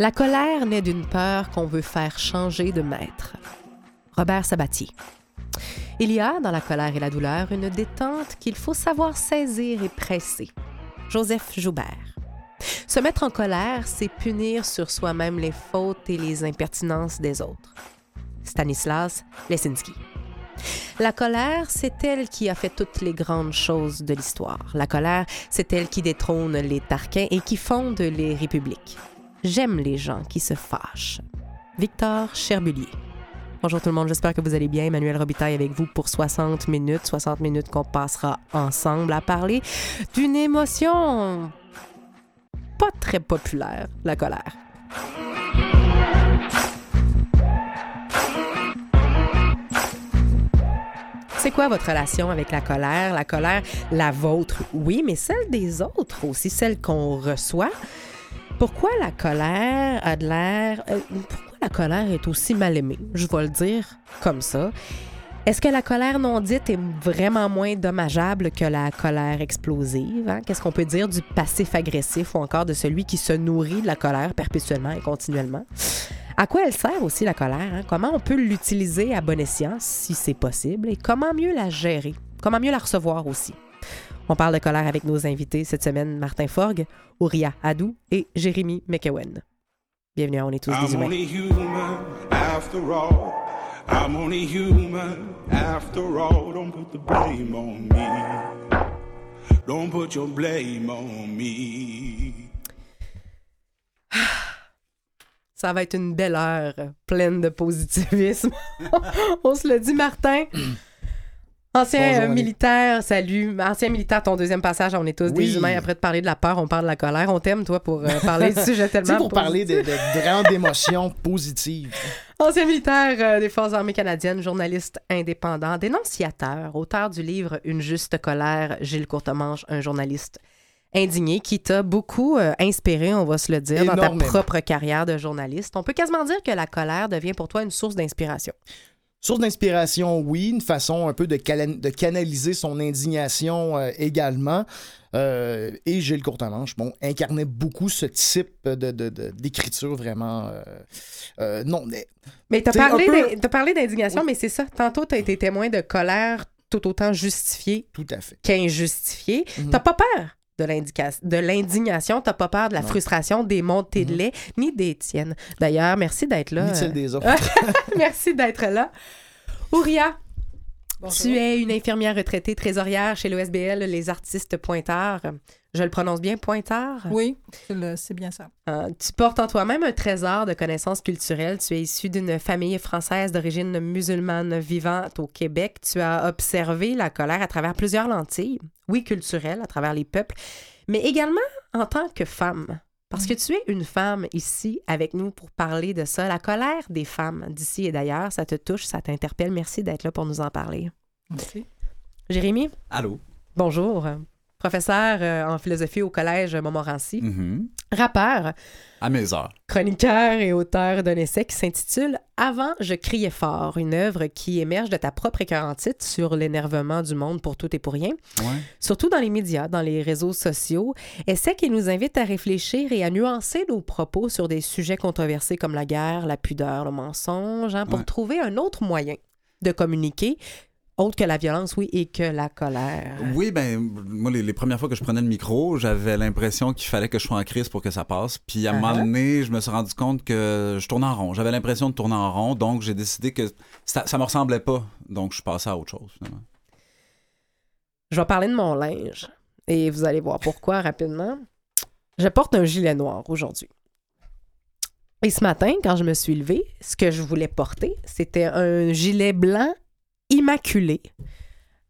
La colère naît d'une peur qu'on veut faire changer de maître. Robert Sabatier. Il y a dans la colère et la douleur une détente qu'il faut savoir saisir et presser. Joseph Joubert. Se mettre en colère, c'est punir sur soi-même les fautes et les impertinences des autres. Stanislas Lesinski. La colère, c'est elle qui a fait toutes les grandes choses de l'histoire. La colère, c'est elle qui détrône les Tarquins et qui fonde les républiques. J'aime les gens qui se fâchent. Victor Cherbulier. Bonjour tout le monde, j'espère que vous allez bien. Emmanuel Robitaille avec vous pour 60 minutes. 60 minutes qu'on passera ensemble à parler d'une émotion pas très populaire, la colère. C'est quoi votre relation avec la colère? La colère, la vôtre, oui, mais celle des autres aussi, celle qu'on reçoit. Pourquoi la colère a de l'air. euh, pourquoi la colère est aussi mal aimée? Je vais le dire comme ça. Est-ce que la colère non dite est vraiment moins dommageable que la colère explosive? hein? Qu'est-ce qu'on peut dire du passif agressif ou encore de celui qui se nourrit de la colère perpétuellement et continuellement? À quoi elle sert aussi la colère? hein? Comment on peut l'utiliser à bon escient si c'est possible? Et comment mieux la gérer? Comment mieux la recevoir aussi? On parle de colère avec nos invités cette semaine, Martin Forgue, Ouria Hadou et Jérémy McEwen. Bienvenue à On est tous des humains. only human after all. I'm only human after all. Don't put the blame on me. Don't put your blame on me. Ça va être une belle heure pleine de positivisme. On se le dit, Martin. Ancien Bonjour, euh, militaire, salut. Ancien militaire, ton deuxième passage, on est tous Oui. des humains. Après de parler de la peur, on parle de la colère. On t'aime, toi, pour euh, parler du sujet tellement. pour parler de, de, de vraiment d'émotions positives. Ancien militaire euh, des Forces armées canadiennes, journaliste indépendant, dénonciateur, auteur du livre Une juste colère, Gilles Courtemanche, un journaliste indigné qui t'a beaucoup euh, inspiré, on va se le dire, dans ta propre carrière de journaliste. On peut quasiment dire que la colère devient pour toi une source d'inspiration. Source d'inspiration, oui, une façon un peu de, canaliser son indignation euh, également. Euh, et Gilles Courtemanche, bon, incarnait beaucoup ce type de, de- de- d'écriture vraiment. euh, euh, non, mais Mais t'as parlé, peu- parlé d'indignation, mais c'est ça. Tantôt, t'as été témoin de colère tout autant justifiée tout à fait. qu'injustifiée. Mhm. T'as pas peur? De l'indignation, t'as pas peur de la Non. frustration, des montées de Mhm. lait, ni des tiennes. D'ailleurs, merci d'être là. Ni des autres. merci d'être là. Ouria, tu es une infirmière retraitée trésorière chez l'OSBL Les Artistes Pointeurs. Je le prononce bien, Pointeurs? Oui, c'est bien ça. Euh, tu portes en toi-même un trésor de connaissances culturelles. Tu es issu d'une famille française d'origine musulmane vivant au Québec. Tu as observé la colère à travers plusieurs lentilles, oui, culturelles, à travers les peuples, mais également en tant que femme. Parce que tu es une femme ici avec nous pour parler de ça. La colère des femmes d'ici et d'ailleurs, ça te touche, ça t'interpelle. Merci d'être là pour nous en parler. Merci. Jérémy, Allô? bonjour. Professeur euh, en philosophie au Collège Montmorency. Mhm. Rappeur, À mes heures. chroniqueur et auteur d'un essai qui s'intitule Avant, je criais fort, une œuvre qui émerge de ta propre écœur en titre sur l'énervement du monde pour tout et pour rien, Ouais. surtout dans les médias, dans les réseaux sociaux. Essai qui nous invite à réfléchir et à nuancer nos propos sur des sujets controversés comme la guerre, la pudeur, le mensonge, hein, pour Ouais. trouver un autre moyen de communiquer, autre que la violence, oui, et que la colère. Oui, ben, moi, les, les premières fois que je prenais le micro, j'avais l'impression qu'il fallait que je sois en crise pour que ça passe. Puis à un moment Ah. donné, je me suis rendu compte que je tournais en rond. J'avais l'impression de tourner en rond, donc j'ai décidé que ça, ça me ressemblait pas. Donc je suis passé à autre chose, finalement. Je vais parler de mon linge et vous allez voir pourquoi rapidement. Je porte un gilet noir aujourd'hui. Et ce matin, quand je me suis levée, ce que je voulais porter, c'était un gilet blanc immaculé.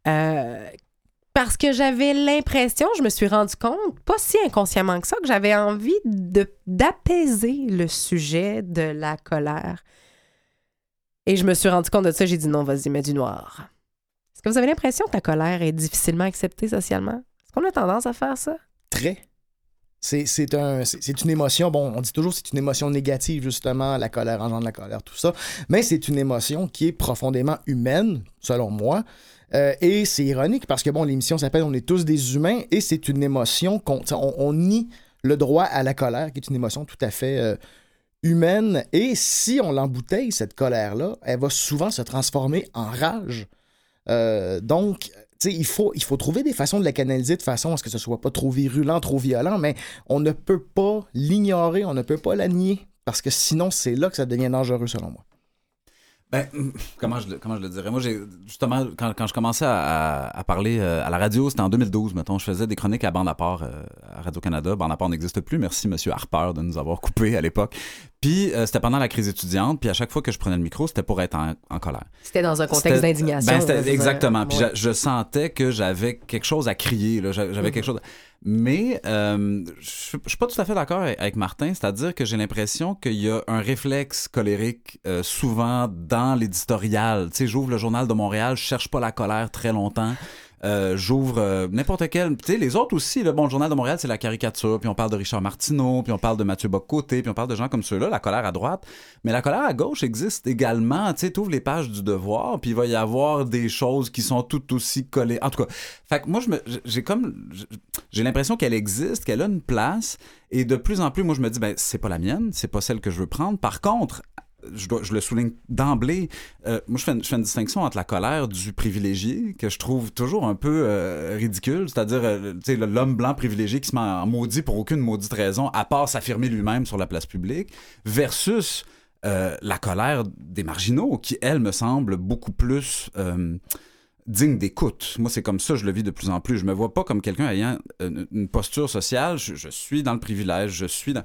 Euh, parce que j'avais l'impression, je me suis rendu compte, pas si inconsciemment que ça, que j'avais envie de, d'apaiser le sujet de la colère. Et je me suis rendu compte de ça, j'ai dit non, vas-y, mets du noir. Est-ce que vous avez l'impression que la colère est difficilement acceptée socialement? Est-ce qu'on a tendance à faire ça? Très. C'est, c'est, un, c'est, c'est une émotion, bon, on dit toujours c'est une émotion négative, justement, la colère engendre la colère, tout ça, mais c'est une émotion qui est profondément humaine, selon moi. Euh, et c'est ironique parce que, bon, l'émission s'appelle On est tous des humains et c'est une émotion qu'on on, nie le droit à la colère, qui est une émotion tout à fait euh, humaine. Et si on l'embouteille, cette colère-là, elle va souvent se transformer en rage. Euh, donc, il faut, il faut trouver des façons de la canaliser de façon à ce que ce soit pas trop virulent, trop violent, mais on ne peut pas l'ignorer, on ne peut pas la nier, parce que sinon, c'est là que ça devient dangereux, selon moi. Ben, comment je, comment je le dirais? Moi, justement, quand, quand je commençais à parler euh, à la radio, c'était en 2012, mettons. Je faisais des chroniques à bande à part euh, à Radio-Canada. Bande à part n'existe plus. Merci, Monsieur Harper, de nous avoir coupé à l'époque. Puis, euh, c'était pendant la crise étudiante. Puis, à chaque fois que je prenais le micro, c'était pour être en, en colère. C'était dans un contexte d'indignation. Ben, exactement. Puis Ouais. je, sentais que j'avais quelque chose à crier. J'avais Mhm. quelque chose. Mais euh, je suis pas tout à fait d'accord avec- avec Martin. C'est-à-dire que j'ai l'impression qu'il y a un réflexe colérique euh, souvent dans l'éditorial. Tu sais, j'ouvre le journal de Montréal, je cherche pas la colère très longtemps. Euh, j'ouvre euh, n'importe quel. Tu sais, les autres aussi, le bon, Journal de Montréal, c'est la caricature, puis on parle de Richard Martineau, puis on parle de Mathieu Bock-Côté, puis on parle de gens comme ceux-là, la colère à droite. Mais la colère à gauche existe également. Tu sais, t'ouvres les pages du devoir, puis il va y avoir des choses qui sont tout aussi collées. En tout cas, fait que moi, j'ai comme, j'ai l'impression qu'elle existe, qu'elle a une place, et de plus en plus, moi, je me dis, ben, c'est pas la mienne, c'est pas celle que je veux prendre. Par contre, je, le souligne d'emblée, euh, moi, je fais, une, distinction entre la colère du privilégié, que je trouve toujours un peu euh, ridicule, c'est-à-dire euh, l'homme blanc privilégié qui se met en maudit pour aucune maudite raison, à part s'affirmer lui-même sur la place publique, versus la colère des marginaux, qui, elle, me semble beaucoup plus... digne d'écoute. Moi, c'est comme ça je le vis de plus en plus. Je me vois pas comme quelqu'un ayant une, une posture sociale. Je, je suis dans le privilège, je suis dans...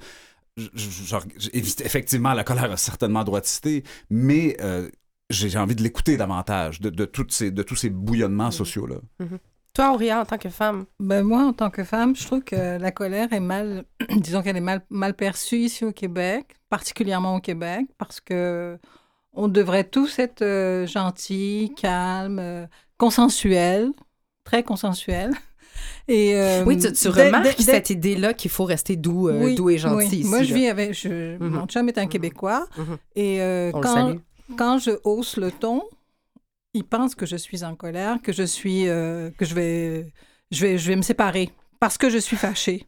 je- effectivement, la colère a certainement droiticité, mais euh, j'ai j'ai envie de l'écouter davantage, de, de, toutes ces, de tous ces bouillonnements sociaux-là. Toi, Auria, en tant que femme, Ben, moi, en tant que femme, je trouve que la colère est mal, disons qu'elle est mal, mal perçue ici au Québec, particulièrement au Québec, parce que on devrait tous être euh, gentils, calmes, euh, consensuels, très consensuels. Et, euh, oui, tu, remarques cette idée-là qu'il faut rester doux, euh, Oui, doux et gentil oui. ici. Moi, je là. vis avec. Je, Mhm. Mon chum est un Québécois. Mhm. Et euh, quand, quand je hausse le ton, il pense que je suis en colère, que je suis. euh, que je vais, je, vais, je vais me séparer parce que je suis fâchée.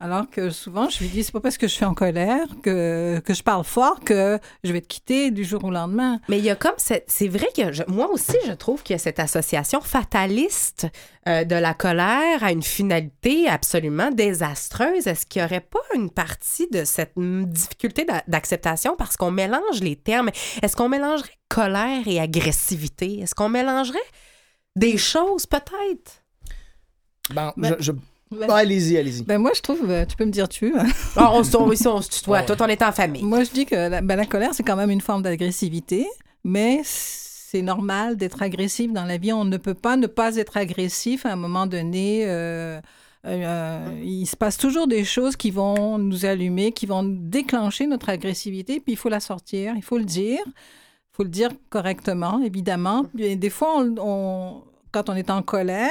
Alors que souvent, je lui dis c'est pas parce que je suis en colère, que, que je parle fort, que je vais te quitter du jour au lendemain. Mais il y a comme cette... C'est vrai que je- moi aussi, je trouve qu'il y a cette association fataliste euh, de la colère à une finalité absolument désastreuse. Est-ce qu'il n'y aurait pas une partie de cette difficulté d'a- d'acceptation parce qu'on mélange les termes? Est-ce qu'on mélangerait colère et agressivité? Est-ce qu'on mélangerait des choses peut-être? Bon, Ben- je, je- Ben, Ah, allez-y, allez-y. ben moi, je trouve, euh, tu peux me dire tu. hein. Ah, on, se- tutoie. Ouais. Toi, on est en famille. Moi, je dis que la, ben, la colère, c'est quand même une forme d'agressivité, mais c'est normal d'être agressif dans la vie. On ne peut pas ne pas être agressif à un moment donné. euh, euh, il se passe toujours des choses qui vont nous allumer, qui vont déclencher notre agressivité, puis il faut la sortir, il faut le dire. Il faut le dire correctement, évidemment. Et des fois, on- on- quand on est en colère,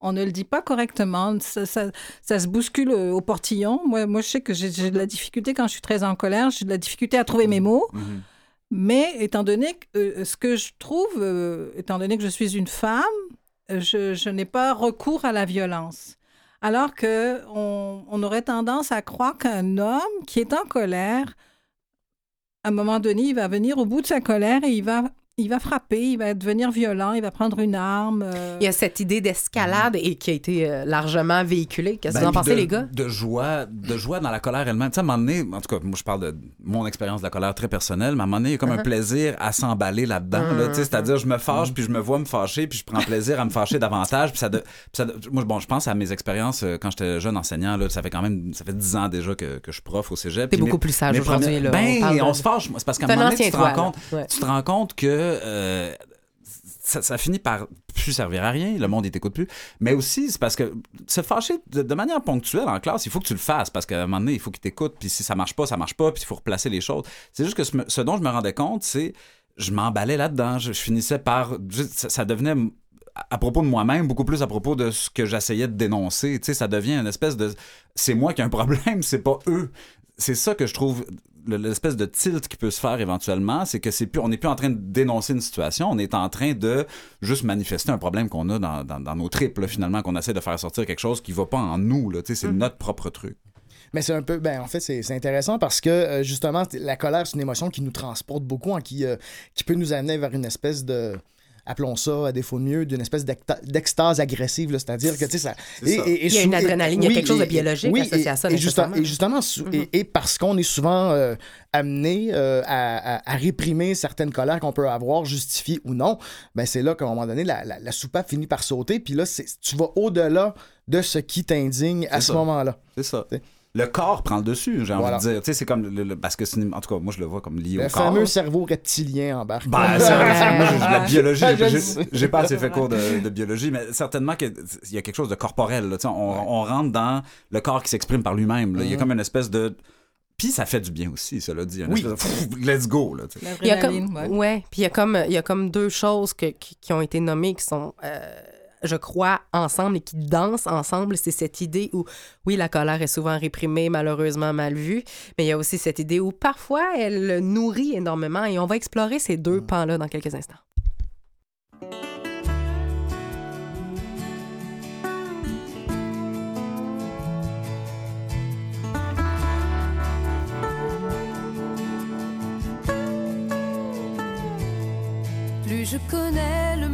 on ne le dit pas correctement. Ça, ça- ça se bouscule euh, au portillon. Moi, moi je sais que j'ai de la difficulté quand je suis très en colère. J'ai de la difficulté à trouver mes mots. Mhm. Mais étant donné que euh, ce que je trouve, euh, étant donné que je suis une femme, je, je n'ai pas recours à la violence. Alors que on, on aurait tendance à croire qu'un homme qui est en colère, à un moment donné, il va venir au bout de sa colère et il va, il va frapper, il va devenir violent, il va prendre une arme. euh, Il y a cette idée d'escalade et qui a été euh, largement véhiculée. Qu'est-ce que Ben, vous en puis pensez, de, les gars? De joie, de joie dans la colère elle-même. Tu sais, à un moment donné, en tout cas, moi, je parle de mon expérience de la colère très personnelle, mais à un moment donné, il y a comme un Uh-huh. plaisir à s'emballer là-dedans. là, tu sais, C'est-à-dire, je me fâche, puis je me vois me fâcher, puis je prends plaisir à me fâcher davantage. Puis ça, de- puis ça de- moi, bon, je pense à mes expériences euh, quand j'étais jeune enseignant. Là, ça fait quand même, ça fait 10 ans déjà que, que je suis prof au cégep. T'es Puis mes- beaucoup plus sage mes aujourd'hui. Ben, on, de- se fâche. C'est parce qu'à un moment donné, tu te rends compte, Ouais. tu te rends compte que euh, ça, finit par plus servir à rien, le monde ne t'écoute plus. Mais aussi, c'est parce que se fâcher de, manière ponctuelle en classe, il faut que tu le fasses parce qu'à un moment donné, il faut qu'il t'écoute, puis si ça marche pas, ça marche pas, puis il faut replacer les choses. C'est juste que ce, dont je me rendais compte, c'est je m'emballais là-dedans. Je, finissais par. ça, ça devenait à propos de moi-même, beaucoup plus à propos de ce que j'essayais de dénoncer. Tu sais, ça devient une espèce de. C'est moi qui ai un problème, c'est pas eux. C'est ça que je trouve l'espèce de tilt qui peut se faire éventuellement, c'est que c'est plus, on n'est plus en train de dénoncer une situation, on est en train de juste manifester un problème qu'on a dans, dans- dans nos tripes, là, finalement, qu'on essaie de faire sortir quelque chose qui va pas en nous. Là, c'est notre propre truc. Mais c'est un peu, ben en fait, c'est intéressant parce que euh, justement, la colère, c'est une émotion qui nous transporte beaucoup, hein, qui, euh, qui peut nous amener vers une espèce de. Appelons ça, à défaut de mieux, d'une espèce d'extase agressive. C'est-à-dire que, tu sais, ça. C'est ça. Il y a une adrénaline, il y a quelque chose de biologique oui, associé et- à ça, Et, justement, nécessairement. et justement, sou- et, et parce qu'on est souvent euh, amené euh, à, à- à réprimer certaines colères qu'on peut avoir, justifiées ou non, ben c'est là qu'à un moment donné, la, la, la soupape finit par sauter. Puis là, tu vas au-delà de ce qui t'indigne à ce moment-là. C'est ça. T'sais. Le corps prend le dessus, j'ai Voilà. envie de dire. Tu sais, c'est comme. le- le- parce que, c'est une- en tout cas, moi, je le vois comme lié Le au corps. fameux cerveau reptilien embarque. Ben, c'est vrai, c'est- moi, j'ai- la biologie, le j'ai- pas assez fait cours de, de biologie, mais certainement qu'il y a quelque chose de corporel. là, on, on rentre dans le corps qui s'exprime par lui-même. Il y a Mhm. comme une espèce de. Puis ça fait du bien aussi, cela dit. Une Oui. espèce de pff, let's go. Là. Il y a comme, ouais. ouais, puis il y a comme, il y a comme deux choses que- qui, qui ont été nommées qui sont, euh, je crois, ensemble et qui dansent ensemble. C'est cette idée où, oui, la colère est souvent réprimée, malheureusement mal vue, mais il y a aussi cette idée où parfois elle nourrit énormément et on va explorer ces deux pans-là dans quelques instants. Plus je connais le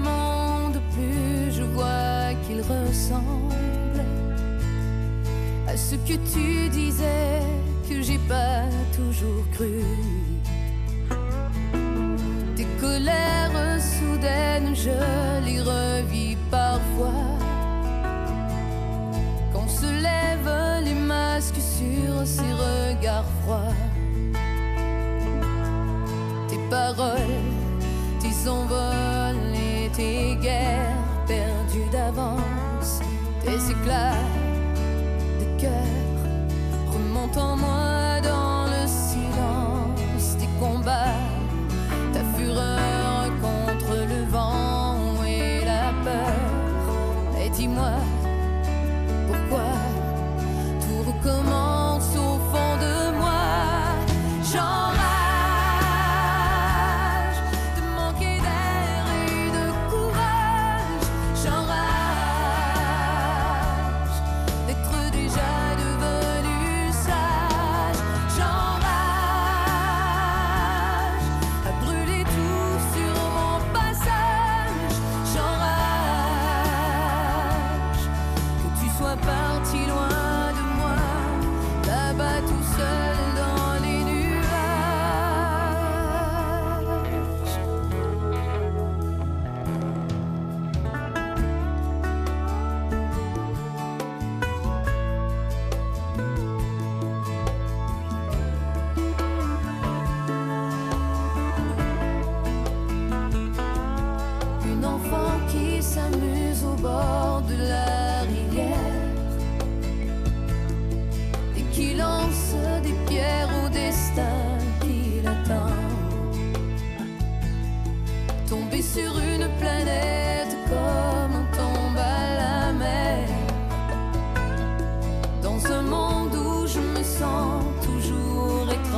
ce que tu disais que j'ai pas toujours cru. Tes colères soudaines, je les revis parfois. Quand se lèvent les masques sur ces regards froids.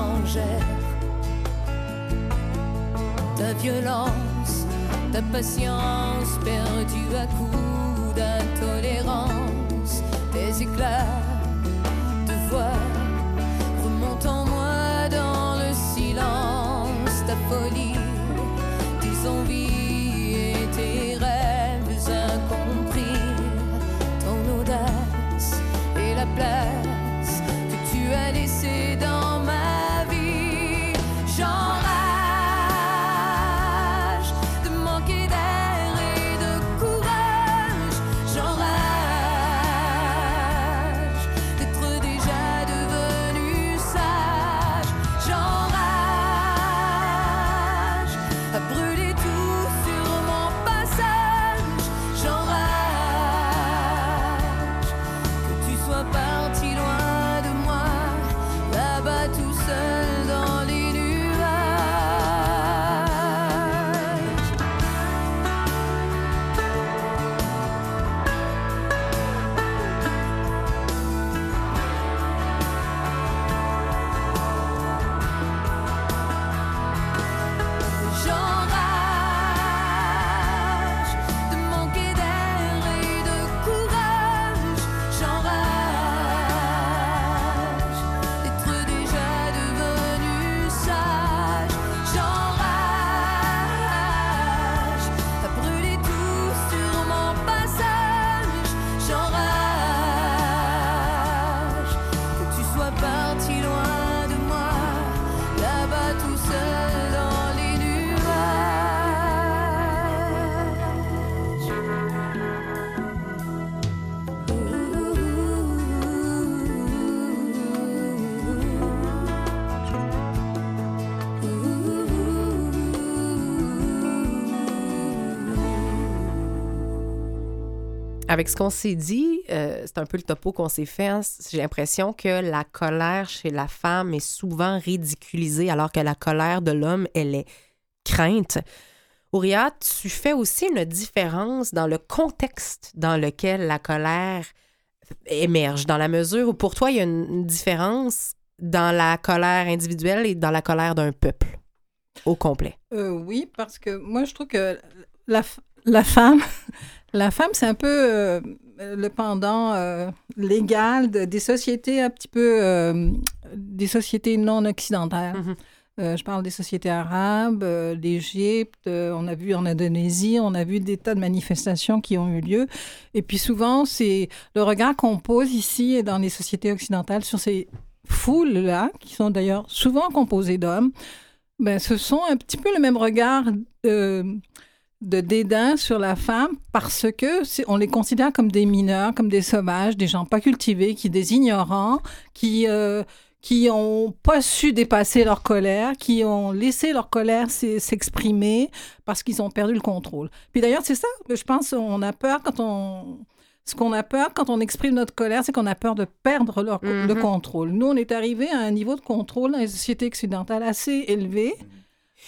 Étrangère. Ta violence, ta patience perdue à coup d'intolérance, tes éclats de voix remontent en moi dans le silence, ta folie, tes envies et tes rêves incompris, ton audace et la place avec ce qu'on s'est dit, euh, c'est un peu le topo qu'on s'est fait. hein, J'ai l'impression que la colère chez la femme est souvent ridiculisée, alors que la colère de l'homme, elle est crainte. Auria, tu fais aussi une différence dans le contexte dans lequel la colère émerge, dans la mesure où pour toi, il y a une différence dans la colère individuelle et dans la colère d'un peuple au complet. Euh, oui, parce que moi, je trouve que la, la femme, la femme, c'est un peu euh, le pendant euh, légal de- des sociétés un petit peu, euh, des sociétés non occidentales. Mhm. Euh, je parle des sociétés arabes, l'Égypte, on a vu en Indonésie, on a vu des tas de manifestations qui ont eu lieu. Et puis souvent, c'est le regard qu'on pose ici et dans les sociétés occidentales sur ces foules-là, qui sont d'ailleurs souvent composées d'hommes, ben, ce sont un petit peu le même regard de dédain sur la femme parce que on les considère comme des mineurs, comme des sauvages, des gens pas cultivés, qui des ignorants, qui euh, qui ont pas su dépasser leur colère, qui ont laissé leur colère s'e- s'exprimer parce qu'ils ont perdu le contrôle. Puis d'ailleurs, c'est ça, je pense, on a peur quand on ce qu'on a peur quand on exprime notre colère, c'est qu'on a peur de perdre leur, le Mhm. contrôle. Nous, on est arrivé à un niveau de contrôle dans les sociétés occidentales assez élevé.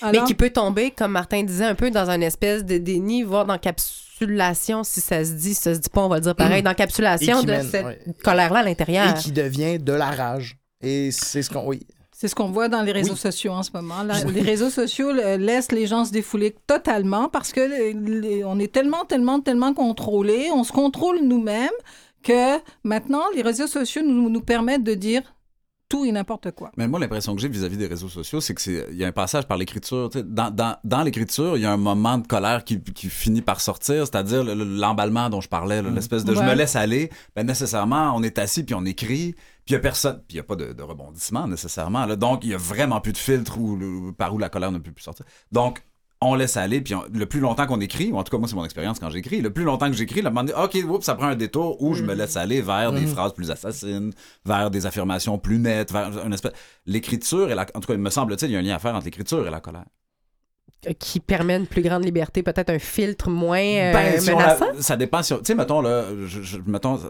Alors- qui peut tomber, comme Martin disait, un peu dans une espèce de déni, voire d'encapsulation, si ça se dit, ça se dit pas, on va le dire pareil, d'encapsulation de mène, cette ouais. colère-là à l'intérieur. Et qui devient de la rage. Et c'est ce qu'on. Oui. C'est ce qu'on voit dans les réseaux Oui. sociaux en ce moment. Là, Les réseaux sociaux euh, laissent les gens se défouler totalement parce que les- les- on est tellement, tellement, tellement contrôlés, on se contrôle nous-mêmes que maintenant les réseaux sociaux nous, nous permettent de dire tout et n'importe quoi. Mais moi, l'impression que j'ai vis-à-vis des réseaux sociaux, c'est que c'est il y a un passage par l'écriture. Dans, dans, dans l'écriture, il y a un moment de colère qui, qui finit par sortir, c'est-à-dire le- le- l'emballement dont je parlais, là, l'espèce de je me laisse aller. Ben nécessairement, on est assis puis on écrit, puis il y a personne, puis il y a pas de, de rebondissement nécessairement. Là. Donc il y a vraiment plus de filtre où, par où la colère ne peut plus sortir. Donc on laisse aller, puis on- le plus longtemps qu'on écrit, ou en tout cas moi c'est mon expérience quand j'écris, le plus longtemps que j'écris, le moment donné, ok, oups, ça prend un détour où je me laisse aller vers des phrases plus assassines, vers des affirmations plus nettes, vers une espèce. L'écriture et la, en tout cas il me semble-t-il, il y a un lien à faire entre l'écriture et la colère. Euh, Qui permet une plus grande liberté, peut-être un filtre moins euh, Ben, si menaçant? ça dépend si Tu sais, mettons, là, je, je- mettons,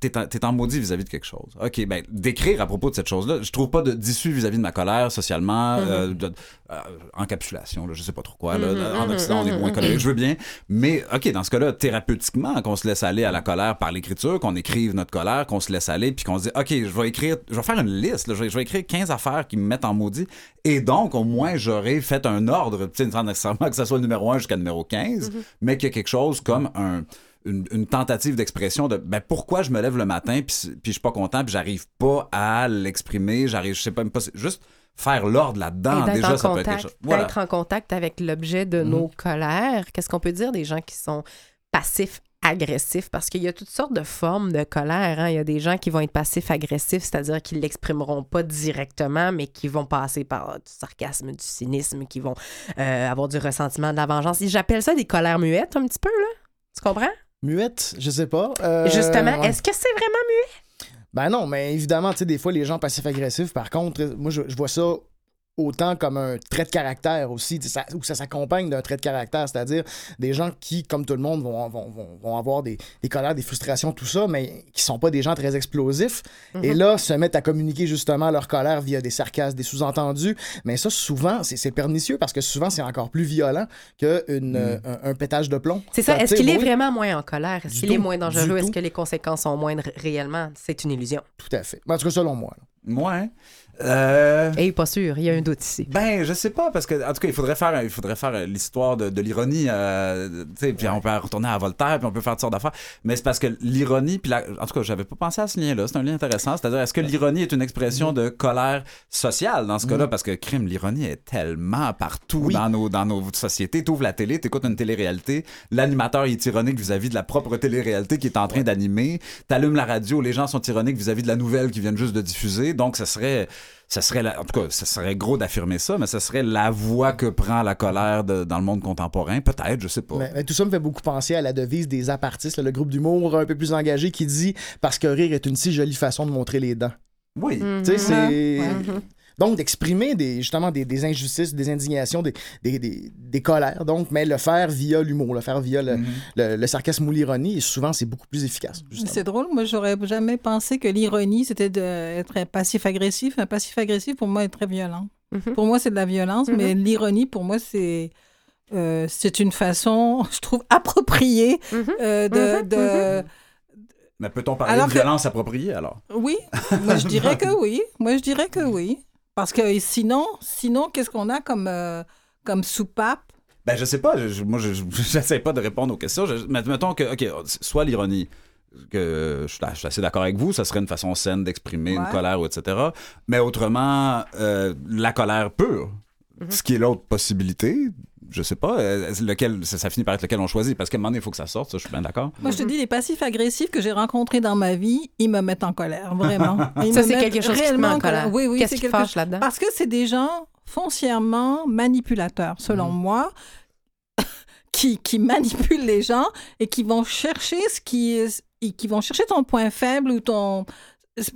t'es- en maudit vis-à-vis de quelque chose. OK, ben, d'écrire à propos de cette chose-là, je trouve pas de- d'issue vis-à-vis de ma colère socialement, Mm-hmm. euh, de- euh, encapsulation, là, je sais pas trop quoi. là. Mhm, en mhm, Occident, on est mhm, moins colérique, je veux bien. Mais, OK, dans ce cas-là, thérapeutiquement, qu'on se laisse aller à la colère par l'écriture, qu'on écrive notre colère, qu'on se laisse aller, puis qu'on se dit, OK, je vais écrire, je vais faire une liste, là, je, vais, je vais écrire 15 affaires qui me mettent en maudit. Et donc, au moins, j'aurais fait un ordre, sans nécessairement que ça soit le numéro 1 jusqu'à le numéro 15, Mhm. mais qu'il y a quelque chose comme un une, une tentative d'expression de ben pourquoi je me lève le matin puis puis je suis pas content puis j'arrive pas à l'exprimer j'arrive je sais pas même pas juste faire l'ordre là-dedans d'être déjà en ça peut être quelque chose voilà d'être en contact avec l'objet de nos colères. Qu'est-ce qu'on peut dire des gens qui sont passifs agressifs? Parce qu'il y a toutes sortes de formes de colère. hein. Il y a des gens qui vont être passifs-agressifs, c'est-à-dire qu'ils l'exprimeront pas directement, mais qui vont passer par du sarcasme, du cynisme, qui vont euh, avoir du ressentiment, de la vengeance. J'appelle ça des colères muettes un petit peu, là. Tu comprends? Muette, je sais pas. Euh, Justement, ouais. est-ce que c'est vraiment muet? Ben non, mais évidemment, tu sais, des fois, les gens passifs-agressifs, par contre, moi, je, je vois ça autant comme un trait de caractère aussi, ça, ou ça s'accompagne d'un trait de caractère, c'est-à-dire des gens qui, comme tout le monde, vont, vont, vont, vont avoir des, des colères, des frustrations, tout ça, mais qui sont pas des gens très explosifs. Et là, se mettent à communiquer justement leur colère via des sarcasmes, des sous-entendus. Mais ça, souvent, c'est c'est pernicieux parce que souvent, c'est encore plus violent qu'un un, un pétage de plomb. C'est ça. Est-ce qu'il est vraiment moins en colère? Est-ce qu'il est moins dangereux? Est-ce que les conséquences sont moindres réellement? C'est une illusion. Tout à fait. En tout cas, selon moi. là. ouais Euh, Et pas sûr, il y a un doute ici. Ben, je sais pas, parce que, en tout cas, il faudrait faire, il faudrait faire euh, l'histoire de, de l'ironie, euh, tu sais, puis on peut retourner à Voltaire, puis on peut faire toutes sortes d'affaires. Mais c'est parce que l'ironie, puis la- en tout cas, j'avais pas pensé à ce lien-là. C'est un lien intéressant. C'est-à-dire, est-ce que l'ironie est une expression de colère sociale dans ce cas-là? Parce que, crime, l'ironie est tellement partout Oui. dans nos, dans nos sociétés. T'ouvres la télé, t'écoutes une télé-réalité, l'animateur est ironique vis-à-vis de la propre télé-réalité qui est en train d'animer. T'allumes la radio, les gens sont ironiques vis-à-vis de la nouvelle qui viennent juste de diffuser. Donc, ça serait, ça serait, la- en tout cas, ça serait gros d'affirmer ça, mais ça serait la voie que prend la colère de- dans le monde contemporain. Peut-être, je sais pas. Mais, mais tout ça me fait beaucoup penser à la devise des apartistes, le groupe d'humour un peu plus engagé qui dit Parce que rire est une si jolie façon de montrer les dents. Oui. Tu sais, c'est. Mhm. Donc, d'exprimer des, justement des, des injustices, des indignations, des, des, des, des colères, donc, mais le faire via l'humour, le faire via le, le- le sarcasme ou l'ironie, et souvent, c'est beaucoup plus efficace. C'est drôle, moi j'aurais jamais pensé que l'ironie c'était d'être un passif-agressif. Un passif-agressif pour moi est très violent. Mhm. Pour moi c'est de la violence, Mhm. mais l'ironie pour moi c'est euh, c'est une façon, je trouve, appropriée Mhm. euh, de, Mhm, de- Mais peut-on parler Alors de que- violence appropriée alors? Oui, moi je dirais que oui. Moi je dirais que oui. Parce que sinon, sinon qu'est-ce qu'on a comme, euh, comme soupape? Ben, je sais pas. je- je- moi, je j'essaie pas de répondre aux questions. Je, mais mettons que, OK, soit l'ironie, que je suis, je suis assez d'accord avec vous, ça serait une façon saine d'exprimer une colère, ou etc. Mais autrement, euh, la colère pure, ce qui est l'autre possibilité, je sais pas, euh, lequel, ça, ça finit par être lequel on choisit, parce qu'à un moment donné, il faut que ça sorte, ça, je suis bien d'accord. Moi, je te dis, les passifs agressifs que j'ai rencontrés dans ma vie, ils me mettent en colère, vraiment. Ils Ça, me c'est quelque chose qui te met réellement en colère. Oui, oui, Qu'est-ce c'est qui quelque fâche là-dedans? Parce que c'est des gens foncièrement manipulateurs, selon Mhm. moi, qui, qui manipulent les gens et qui vont chercher ce qui est, et qui vont chercher ton point faible ou ton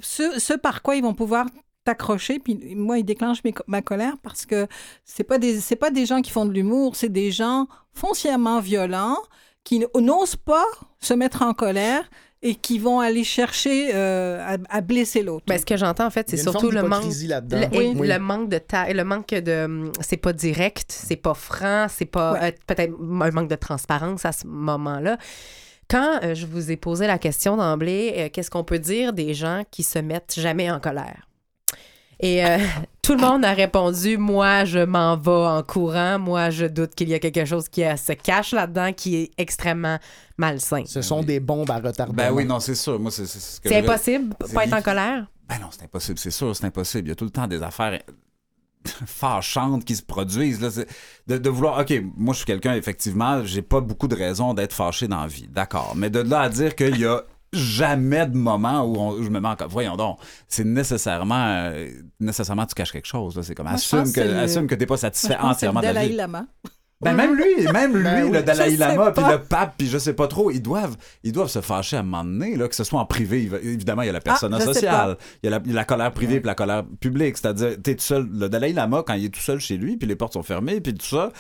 ce, ce par quoi ils vont pouvoir t'accrocher puis moi mes co- ma colère parce que c'est pas des c'est pas des gens qui font de l'humour c'est des gens foncièrement violents qui n'osent pas se mettre en colère et qui vont aller chercher euh, à, à blesser l'autre. Ben, ce que j'entends, en fait, Il c'est surtout le manque. Le, Oui. et le manque de ta- le manque de c'est pas direct, c'est pas franc, c'est pas Ouais. euh, peut-être un manque de transparence à ce moment-là. Quand euh, je vous ai posé la question d'emblée, euh, qu'est-ce qu'on peut dire des gens qui se mettent jamais en colère? Et euh, tout le monde a répondu moi je m'en vais en courant, moi je doute qu'il y a quelque chose qui euh, se cache là-dedans qui est extrêmement malsain. Ce sont des bombes à retardement. Ben oui, non, c'est sûr. Moi, c'est c'est ce que C'est je- impossible pas être en colère? Ben non, c'est impossible, c'est sûr, c'est impossible. Il y a tout le temps des affaires fâchantes qui se produisent. Là. C'est- De, de vouloir, OK, moi je suis quelqu'un, effectivement, j'ai pas beaucoup de raisons d'être fâché dans la vie, d'accord. Mais de là à dire qu'il y a jamais de moment où, on- où je me co- Voyons donc, c'est nécessairement, euh, nécessairement tu caches quelque chose. là. C'est comme, Moi, assume que, le- assume que t'es pas satisfait entièrement de la vie. Lama. Ben même lui, même lui, Ben oui. le Dalai Lama, puis le pape, puis je sais pas trop, ils doivent, ils doivent se fâcher à un moment donné, là, que ce soit en privé. Évidemment, il y a la personne Ah, sais sociale, il y, a la, la colère privée puis la colère publique. C'est-à-dire, t'es tout seul. Le Dalai Lama, quand il est tout seul chez lui, puis les portes sont fermées, puis tout ça,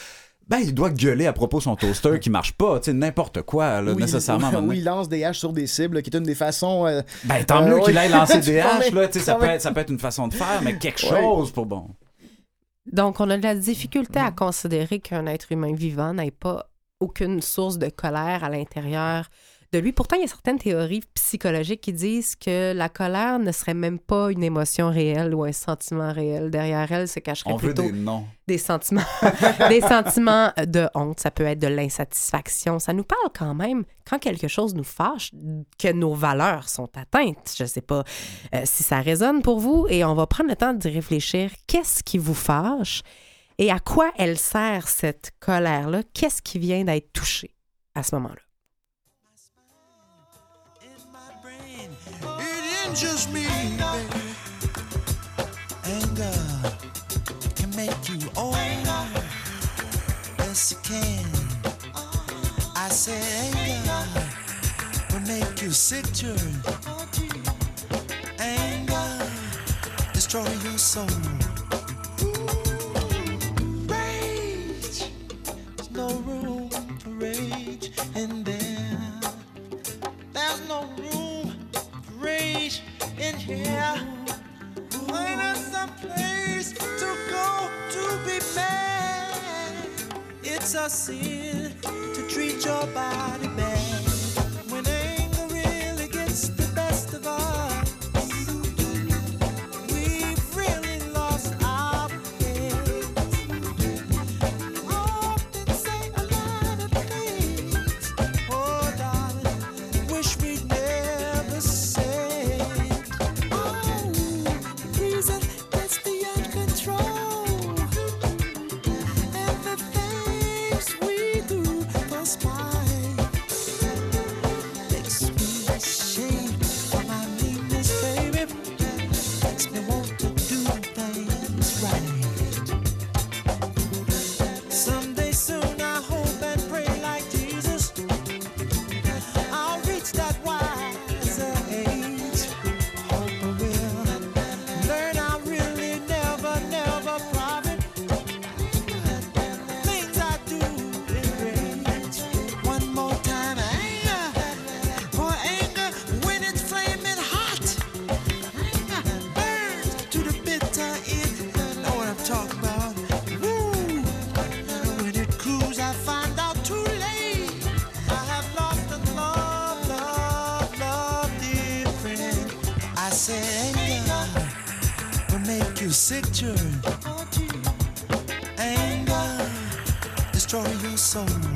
ben il doit gueuler à propos de son toaster qui marche pas, tu sais, n'importe quoi, là, Oui, nécessairement. Oui, il lance des haches sur des cibles, qui est une des façons. euh, Ben tant Euh, mieux oui. qu'il aille lancer des haches, là, tu sais, ça peut, être, ça peut être une façon de faire, mais quelque Ouais. chose pour bon. Donc, on a de la difficulté à considérer qu'un être humain vivant n'ait pas aucune source de colère à l'intérieur de lui. Pourtant, il y a certaines théories psychologiques qui disent que la colère ne serait même pas une émotion réelle ou un sentiment réel. Derrière elle se cacherait On veut plutôt des noms. des sentiments, des sentiments de honte, ça peut être de l'insatisfaction. Ça nous parle quand même, quand quelque chose nous fâche, que nos valeurs sont atteintes. Je ne sais pas euh, si ça résonne pour vous et on va prendre le temps d'y réfléchir. Qu'est-ce qui vous fâche et à quoi elle sert cette colère-là? Qu'est-ce qui vient d'être touché à ce moment-là? Just me, baby. Anger uh, can make you old. Yes, it can. I said anger will make you sick, children. Anger destroy your soul. Sick, children. Anger destroy your soul.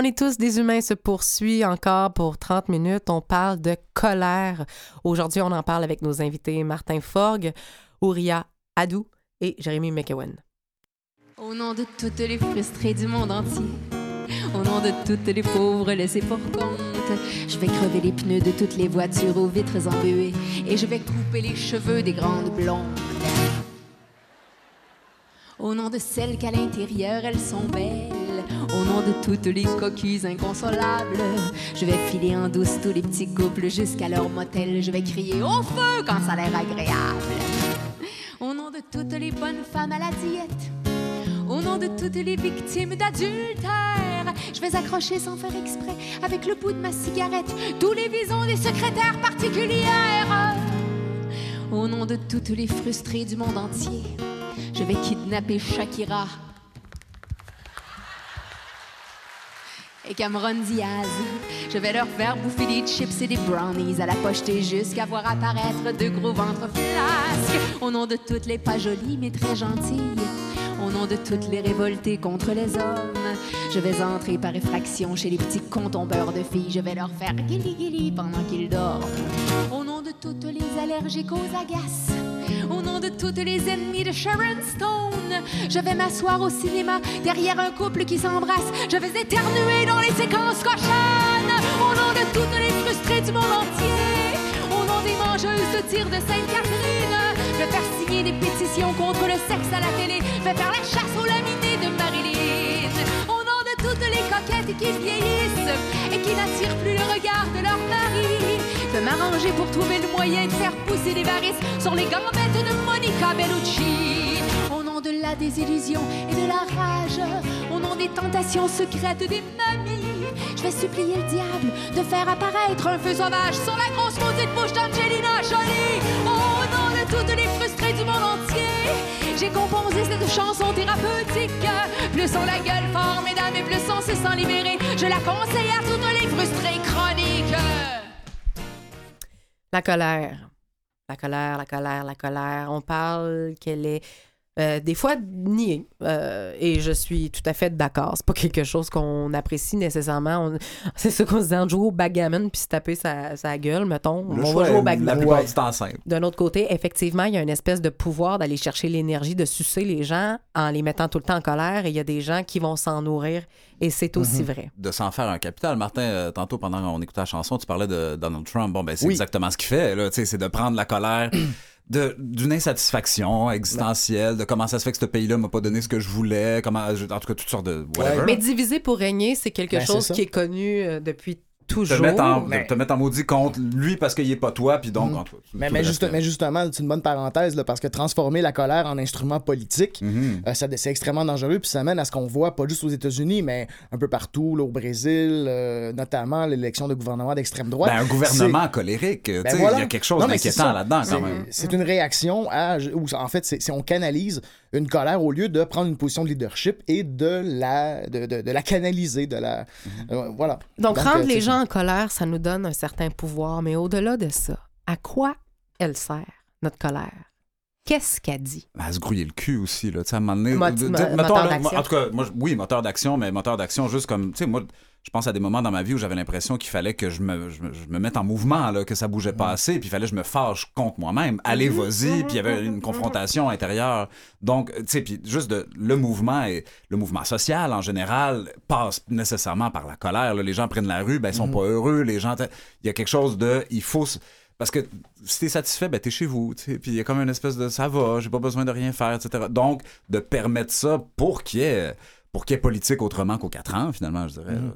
On est tous des humains se poursuit encore pour 30 minutes. On parle de colère. Aujourd'hui, on en parle avec nos invités Martin Forgue, Ouria Adou et Jérémy McEwen. Au nom de toutes les frustrées du monde entier, au nom de toutes les pauvres laissés pour compte, je vais crever les pneus de toutes les voitures aux vitres embuées et je vais couper les cheveux des grandes blondes. Au nom de celles qu'à l'intérieur elles sont belles, au nom de toutes les coquilles inconsolables, je vais filer en douce tous les petits couples jusqu'à leur motel, je vais crier au feu quand ça a l'air agréable. Au nom de toutes les bonnes femmes à la diète, au nom de toutes les victimes d'adultère, je vais accrocher sans faire exprès avec le bout de ma cigarette tous les visons des secrétaires particulières. Au nom de toutes les frustrées du monde entier, je vais kidnapper Shakira et Cameron Diaz. Je vais leur faire bouffer des chips et des brownies à la pochetée jusqu'à voir apparaître de gros ventres flasques. Au nom de toutes les pas jolies mais très gentilles, au nom de toutes les révoltées contre les hommes, je vais entrer par effraction chez les petits contombeurs de filles. Je vais leur faire guili guili pendant qu'ils dorment. Au nom de toutes les allergiques aux agaces, au nom de toutes les ennemies de Sharon Stone, je vais m'asseoir au cinéma derrière un couple qui s'embrasse. Je vais éternuer dans les séquences cochonnes. Au nom de toutes les frustrées du monde entier, au nom des mangeuses de tir de Sainte-Catherine, je vais faire signer des pétitions contre le sexe à la télé. Je vais faire la chasse aux laminés de Marilyn. Au nom de toutes les coquettes qui vieillissent et qui n'attirent plus le regard de leur mari. Pour trouver le moyen de faire pousser des varices sur les gambettes de Monica Bellucci. Au nom de la désillusion et de la rage, au nom des tentations secrètes des mamies, je vais supplier le diable de faire apparaître un feu sauvage sur la grosse maudite bouche d'Angelina Jolie. Au nom de toutes les frustrées du monde entier, j'ai composé cette chanson thérapeutique. Plus on la gueule fort, mesdames, et plus on se sent libéré. Je la conseille à toutes les frustrées chroniques. La colère. La colère, la colère, la colère. On parle qu'elle est euh, des fois niée. Euh, et je suis tout à fait d'accord. C'est pas quelque chose qu'on apprécie nécessairement. On- C'est ça qu'on se dit en jouer au backgammon puis se taper sa, sa gueule, mettons. Le on choix va jouer au backgammon. plupart du temps simple. D'un autre côté, effectivement, il y a une espèce de pouvoir d'aller chercher l'énergie, de sucer les gens en les mettant tout le temps en colère. Et il y a des gens qui vont s'en nourrir. Et c'est aussi vrai. de s'en faire un capital. Martin, euh, tantôt, pendant qu'on écoutait la chanson, tu parlais de Donald Trump. Bon, ben, c'est Oui. exactement ce qu'il fait, c'est de prendre la colère d'une insatisfaction existentielle, de comment ça se fait que ce pays-là m'a pas donné ce que je voulais, comment, je- en tout cas, toutes sortes de whatever. Mais diviser pour régner, c'est quelque Ben, chose qui est connu euh, te mettre, en, mais- te mettre en maudit contre lui parce qu'il est pas toi, puis donc Mhm. contre toi. Mais, mais, juste- justement, c'est une bonne parenthèse, là, parce que transformer la colère en instrument politique, Mhm. euh, c'est extrêmement dangereux, puis ça mène à ce qu'on voit, pas juste aux États-Unis, mais un peu partout, là, au Brésil, euh, notamment l'élection de gouvernement d'extrême droite. Ben, un gouvernement colérique, Ben voilà. il y a quelque chose d'inquiétant là-dedans quand même. C'est une réaction à. Ou en fait, c'est- on canalise une colère au lieu de prendre une position de leadership et de la, de, de- de la canaliser, de la... euh, voilà. Donc, Donc, rendre euh, les gens en colère, ça nous donne un certain pouvoir. Mais au-delà de ça, à quoi elle sert, notre colère? Qu'est-ce qu'elle dit? À se grouiller le cul aussi, là. Tu sais, à un moment donné. Mot- mettons, moteur là, en tout cas, moi, oui, moteur d'action, mais moteur d'action juste comme. Tu sais, moi, je pense à des moments dans ma vie où j'avais l'impression qu'il fallait que je me, je, me, je me mette en mouvement, là, que ça bougeait pas assez, puis il fallait que je me fâche contre moi-même. Allez, vas-y, puis il y avait une confrontation intérieure. Donc, tu sais, puis juste de, le mouvement et le mouvement social en général passe nécessairement par la colère. là. Les gens prennent la rue, ben, ils sont pas heureux. Les gens. Il y a quelque chose de. Il faut. Parce que si t'es satisfait, ben t'es chez vous. Puis il y a comme une espèce de ça va, j'ai pas besoin de rien faire, etc. Donc, de permettre ça pour qu'il y ait, pour qu'il y ait politique autrement qu'aux quatre ans, finalement, je dirais. là.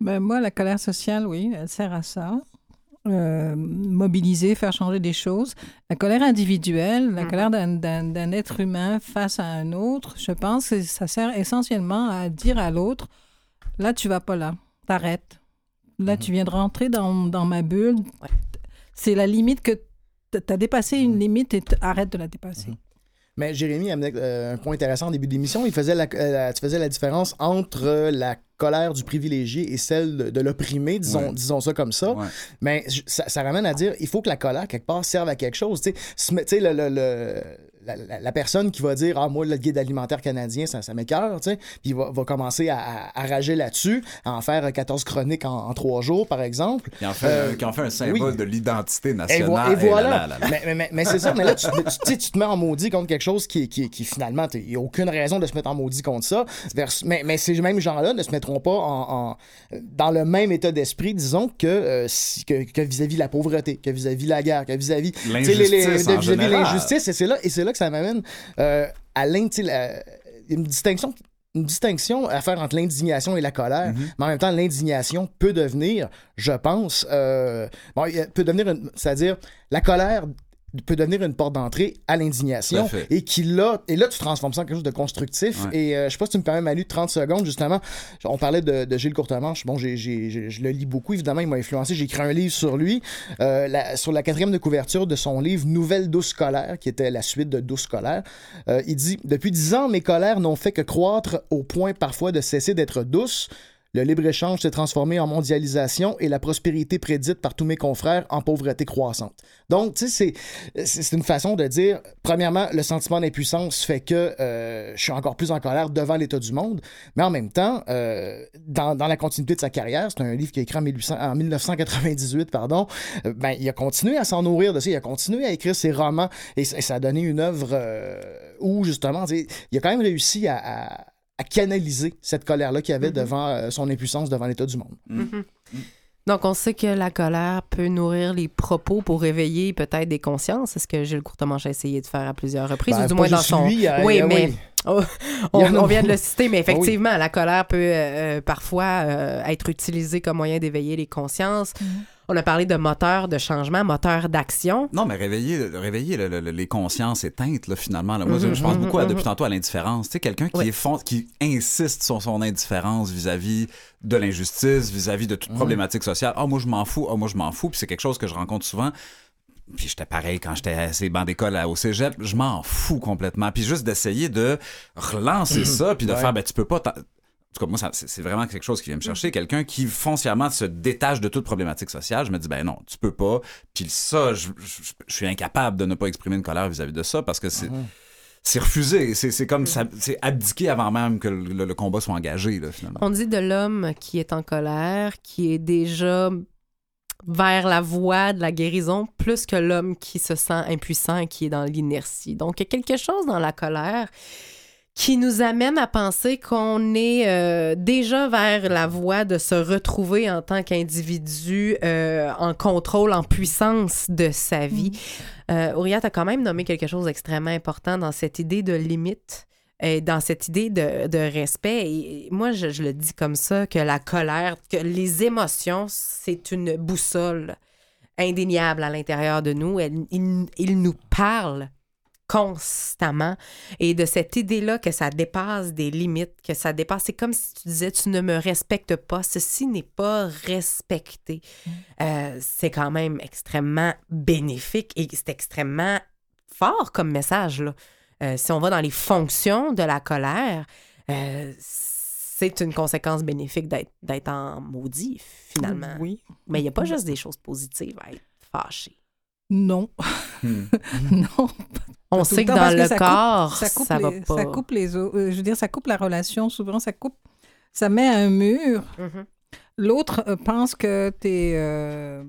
Ben, moi, la colère sociale, oui, elle sert à ça. Euh, mobiliser, faire changer des choses. La colère individuelle, la colère d'un- d'un d'un être humain face à un autre, je pense que ça sert essentiellement à dire à l'autre, là, tu vas pas là, t'arrêtes. Là, tu viens de rentrer dans, dans ma bulle. C'est la limite que tu as dépassé une limite et arrête de la dépasser. Mais Jérémy amenait euh, un point intéressant en début d'émission. Il faisait la, euh, la- tu faisais la différence entre la colère du privilégié et celle de, de l'opprimé, disons, Ouais. disons ça comme ça. Ouais. Mais ça, ça ramène à dire il faut que la colère, quelque part, serve à quelque chose. Tu sais, se met- tu sais, le- le- le- la, la- la personne qui va dire Ah, moi, le guide alimentaire canadien, ça, ça m'écœure, tu sais, puis va, va commencer à, à- à rager là-dessus, à en faire 14 chroniques en, en trois jours, par exemple. Qui en fait, Euh, qui en fait un symbole oui. de l'identité Et, nationale. vo- et là voilà. là là là. Mais, mais- mais- c'est ça. Mais là, tu, tu, te mets en maudit contre quelque chose qui, qui, qui finalement, il n'y a aucune raison de se mettre en maudit contre ça. Vers- mais, mais ces mêmes gens-là ne se mettront pas en, en- dans le même état d'esprit, disons, que, euh, si- que, que vis-à-vis la pauvreté, que vis-à-vis la guerre, que vis-à-vis L'injustice vis-à-vis l'injustice. Et c'est là, et c'est là que ça m'amène euh, à une distinction une distinction à faire entre l'indignation et la colère, Mm-hmm. mais en même temps, l'indignation peut devenir, je pense, euh, bon, peut devenir, c'est-à-dire, la colère peut devenir une porte d'entrée à l'indignation et qui là et là tu transformes ça en quelque chose de constructif Ouais. et euh, je sais pas si tu me permets Manu 30 secondes justement. On parlait de, de Gilles Courtemanche. Bon j'ai, je le lis beaucoup évidemment il m'a influencé. J'ai écrit un livre sur lui euh, la- sur la quatrième de couverture de son livre Nouvelle douce colère qui était la suite de Douce colère. Euh, il dit depuis dix ans mes colères n'ont fait que croître au point parfois de cesser d'être douces le libre-échange s'est transformé en mondialisation et la prospérité prédite par tous mes confrères en pauvreté croissante. Donc, tu sais, c'est- une façon de dire, premièrement, le sentiment d'impuissance fait que euh, je suis encore plus en colère devant l'état du monde, mais en même temps, euh, dans, dans la continuité de sa carrière, c'est un livre qui est écrit en, 1800 en 1998, pardon, euh, ben, il a continué à s'en nourrir de ça, il a continué à écrire ses romans et, ça- a donné une œuvre euh, où, justement, il a quand même réussi à, à- à canaliser cette colère-là qu'il avait devant euh, son impuissance devant l'état du monde. Donc, on sait que la colère peut nourrir les propos pour réveiller peut-être des consciences. C'est ce que Gilles Courtemanche a essayé de faire à plusieurs reprises, Ben, ou du moins dans son... lui, a- oui, a- mais oui. Oh, on, vient de le citer, mais Ah oui. effectivement, la colère peut euh, euh, parfois euh, être utilisée comme moyen d'éveiller les consciences. On a parlé de moteur de changement, moteur d'action. Non, mais réveiller, réveiller le- le- les consciences éteintes, là, finalement. là. Moi, je- je pense beaucoup à, depuis tantôt à l'indifférence. Tu sais, quelqu'un qui, Oui. est fond- qui insiste sur son indifférence vis-à-vis de l'injustice, vis-à-vis de toute problématique sociale. Ah, moi, je m'en fous. Ah, moi, je m'en fous. Puis c'est quelque chose que je rencontre souvent. Puis j'étais pareil quand j'étais à ces bancs d'école à- au cégep. Je m'en fous complètement. Puis juste d'essayer de relancer ça, puis de Ouais. faire, ben, tu peux pas. Tout cas, moi, c'est vraiment quelque chose qui vient me chercher. Quelqu'un qui foncièrement se détache de toute problématique sociale, je me dis, ben non, tu peux pas. Puis ça, je, je- je suis incapable de ne pas exprimer une colère vis-à-vis de ça parce que c'est. C'est refusé, c'est comme ça, c'est abdiqué avant même que le, le- le combat soit engagé, là, finalement. On dit de l'homme qui est en colère, qui est déjà vers la voie de la guérison, plus que l'homme qui se sent impuissant et qui est dans l'inertie. Donc, il y a quelque chose dans la colère qui nous amène à penser qu'on est euh, déjà vers la voie de se retrouver en tant qu'individu euh, en contrôle, en puissance de sa vie. Euh, tu as quand même nommé quelque chose d'extrêmement important dans cette idée de limite, et dans cette idée de, de respect. Et moi, je, je le dis comme ça, que la colère, que les émotions, c'est une boussole indéniable à l'intérieur de nous. Elle- il, il nous parle constamment et de cette idée-là que ça dépasse des limites, que ça dépasse, c'est comme si tu disais tu ne me respectes pas, ceci n'est pas respecté. Euh, c'est quand même extrêmement bénéfique et c'est extrêmement fort comme message là. euh, si on va dans les fonctions de la colère, euh, c'est une conséquence bénéfique d'être d'être en maudit, finalement. Oui. Mais il n'y a pas juste des choses positives à être fâché. Non. Hmm. non. On sait le que dans que le ça coupe- corps, ça coupe, ça va les, pas. ça coupe les os. Euh, Je veux dire, ça coupe la relation. Souvent, ça coupe. Ça met un mur. Mhm. L'autre euh, pense que t'es euh,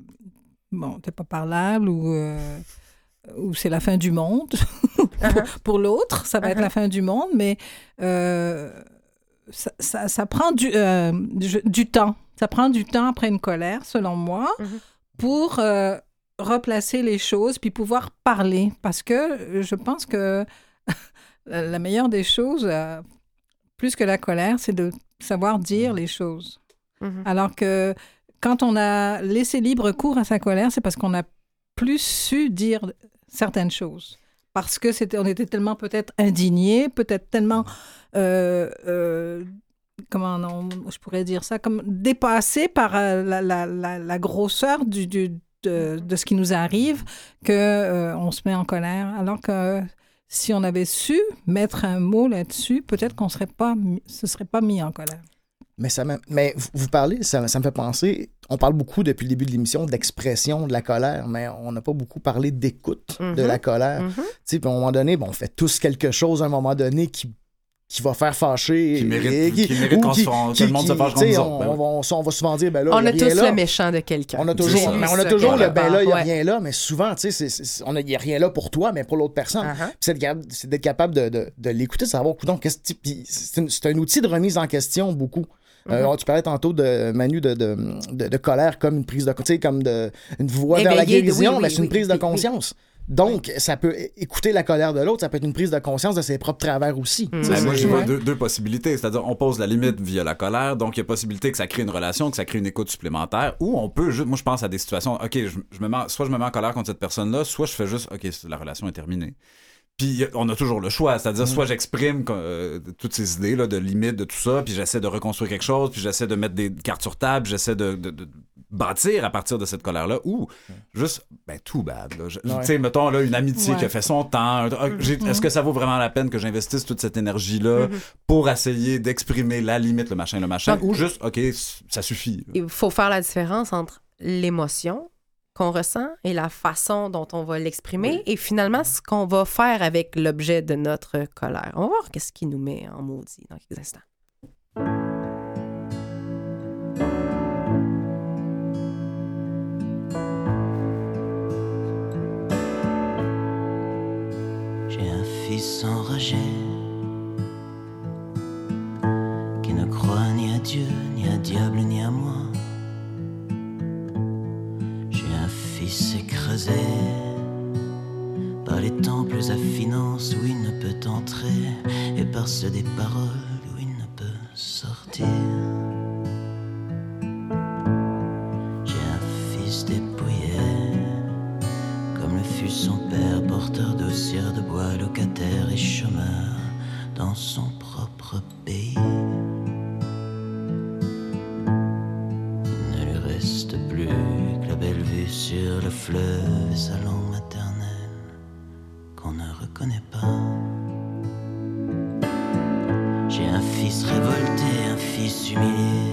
bon, t'es pas parlable ou euh, ou c'est la fin du monde. pour Uh-huh. pour l'autre, ça va être Uh-huh. la fin du monde, mais euh, ça, ça- ça prend du, euh, du, du temps. Ça prend du temps après une colère, selon moi, Mhm. pour euh, replacer les choses puis pouvoir parler. Parce que je pense que la meilleure des choses, euh, plus que la colère, c'est de savoir dire les choses. Mhm. Alors que quand on a laissé libre cours à sa colère, c'est parce qu'on a plus su dire certaines choses. Parce que c'était, on était tellement peut-être indigné, peut-être tellement, euh, euh, comment on- je pourrais dire ça, comme dépassé par euh, la, la- la- la grosseur du, du- de, de ce qui nous arrive, que euh, on se met en colère. Alors que si on avait su mettre un mot là-dessus, peut-être qu'on serait pas, se serait pas mis en colère. Mais, ça m'a- mais vous- parlez, ça, ça me fait penser, on parle beaucoup depuis le début de l'émission d'expression de la colère, mais on n'a pas beaucoup parlé d'écoute de Mhm. la colère. Tu sais, puis à un moment donné, bon, on fait tous quelque chose à un moment donné qui, qui va faire fâcher. Qui mérite- et qui mérite qu'on se le monde se fâche contre on, ben on va, on, on va souvent dire, ben là, On a rien tous là. le méchant de quelqu'un. On a toujours, mais on a toujours le ben là, il n'y a rien là, mais souvent, tu sais, il n'y a rien là pour toi, mais pour l'autre personne. Uh-huh. Puis c'est d'être capable- c'est d'être capable de, de, de l'écouter, de savoir, puis c'est un outil de remise en question beaucoup. Euh, Mhm. tu parlais tantôt de Manu de, de, de- de colère comme une prise de comme de, une voie vers la oui, guérison, oui, mais c'est une oui, prise oui, de conscience. Donc, ça peut écouter la colère de l'autre, ça peut être une prise de conscience de ses propres travers aussi. Sais, Ben, moi, je vois deux, deux possibilités. C'est-à-dire, on pose la limite via la colère, donc il y a possibilité que ça crée une relation, que ça crée une écoute supplémentaire, ou on peut juste, moi, je pense à des situations, OK, je, je me mets, soit je me mets en colère contre cette personne-là, soit je fais juste, OK, la relation est terminée. Puis on a toujours le choix, c'est-à-dire soit j'exprime euh, toutes ces idées là, de limites, de tout ça, puis j'essaie de reconstruire quelque chose, puis j'essaie de mettre des cartes sur table, j'essaie de, de- de bâtir à partir de cette colère-là, ou juste, ben tout bad. Tu sais, mettons là, une amitié Ouais. qui a fait son temps. j'ai- Est-ce que ça vaut vraiment la peine que j'investisse toute cette énergie-là pour essayer d'exprimer la limite, le machin, le machin, Donc, ou juste, OK, ça suffit. Il faut faire la différence entre l'émotion qu'on ressent et la façon dont on va l'exprimer et finalement ce qu'on va faire avec l'objet de notre colère. On va voir qu'est-ce qui nous met en maudit dans quelques instants. Fils enragé qui ne croit ni à Dieu, ni à diable, ni à moi. J'ai un fils écrasé par les temples à finances où il ne peut entrer et par ceux des paroles où il ne peut sortir. Porteur d'ossières de bois, locataire et chômeur dans son propre pays. Il ne lui reste plus que la belle vue sur le fleuve et sa langue maternelle qu'on ne reconnaît pas. J'ai un fils révolté, un fils humilié,